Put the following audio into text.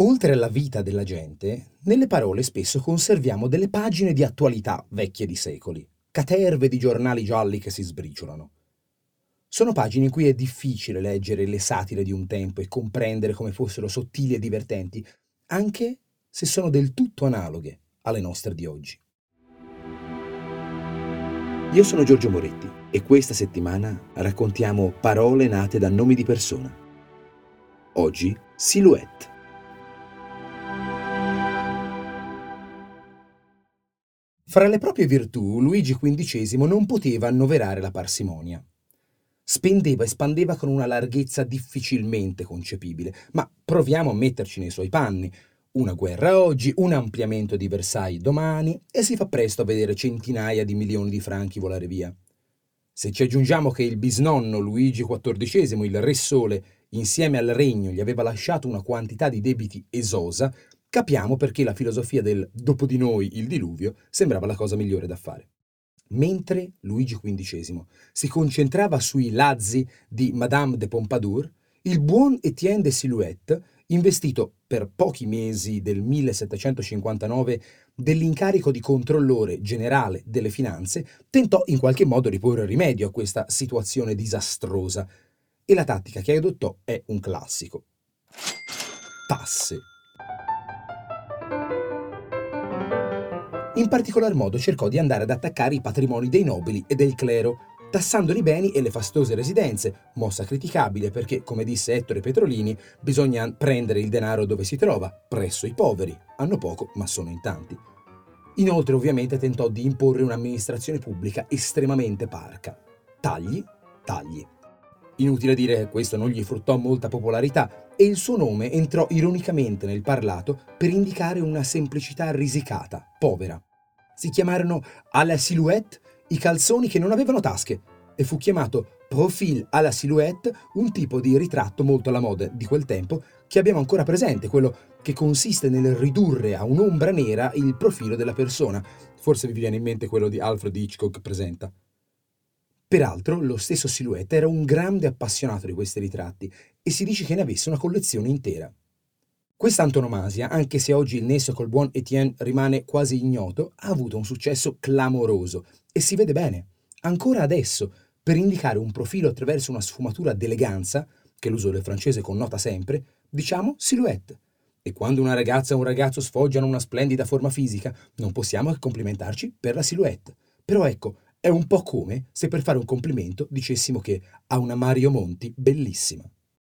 Oltre alla vita della gente, nelle parole spesso conserviamo delle pagine di attualità vecchie di secoli, caterve di giornali gialli che si sbriciolano. Sono pagine in cui è difficile leggere le satire di un tempo e comprendere come fossero sottili e divertenti, anche se sono del tutto analoghe alle nostre di oggi. Io sono Giorgio Moretti e questa settimana raccontiamo parole nate da nomi di persona. Oggi, Silhouette. Fra le proprie virtù, Luigi XV non poteva annoverare la parsimonia. Spendeva e spandeva con una larghezza difficilmente concepibile, ma proviamo a metterci nei suoi panni. Una guerra oggi, un ampliamento di Versailles domani e si fa presto a vedere centinaia di milioni di franchi volare via. Se ci aggiungiamo che il bisnonno Luigi XIV, il Re Sole, insieme al regno gli aveva lasciato una quantità di debiti esosa, capiamo perché la filosofia del dopo di noi il diluvio sembrava la cosa migliore da fare. Mentre Luigi XV si concentrava sui lazzi di Madame de Pompadour, il buon Etienne de Silhouette, investito per pochi mesi del 1759 dell'incarico di controllore generale delle finanze, tentò in qualche modo di porre rimedio a questa situazione disastrosa e la tattica che adottò è un classico. Tasse. In particolar modo cercò di andare ad attaccare i patrimoni dei nobili e del clero, tassandoli i beni e le fastose residenze, mossa criticabile perché, come disse Ettore Petrolini, bisogna prendere il denaro dove si trova, presso i poveri. Hanno poco, ma sono in tanti. Inoltre, ovviamente, tentò di imporre un'amministrazione pubblica estremamente parca. Tagli, tagli. Inutile dire che questo non gli fruttò molta popolarità e il suo nome entrò ironicamente nel parlato per indicare una semplicità risicata, povera si chiamarono à la silhouette i calzoni che non avevano tasche e fu chiamato profil à la silhouette un tipo di ritratto molto alla moda di quel tempo che abbiamo ancora presente, quello che consiste nel ridurre a un'ombra nera il profilo della persona. Forse vi viene in mente quello di Alfred Hitchcock presenta. Peraltro, lo stesso Silhouette era un grande appassionato di questi ritratti e si dice che ne avesse una collezione intera. Questa antonomasia, anche se oggi il nesso col buon Etienne rimane quasi ignoto, ha avuto un successo clamoroso e si vede bene. Ancora adesso, per indicare un profilo attraverso una sfumatura d'eleganza, che l'uso del francese connota sempre, diciamo silhouette. E quando una ragazza o un ragazzo sfoggiano una splendida forma fisica, non possiamo che complimentarci per la silhouette. Però ecco, è un po' come se per fare un complimento dicessimo che ha una Mario Monti bellissima.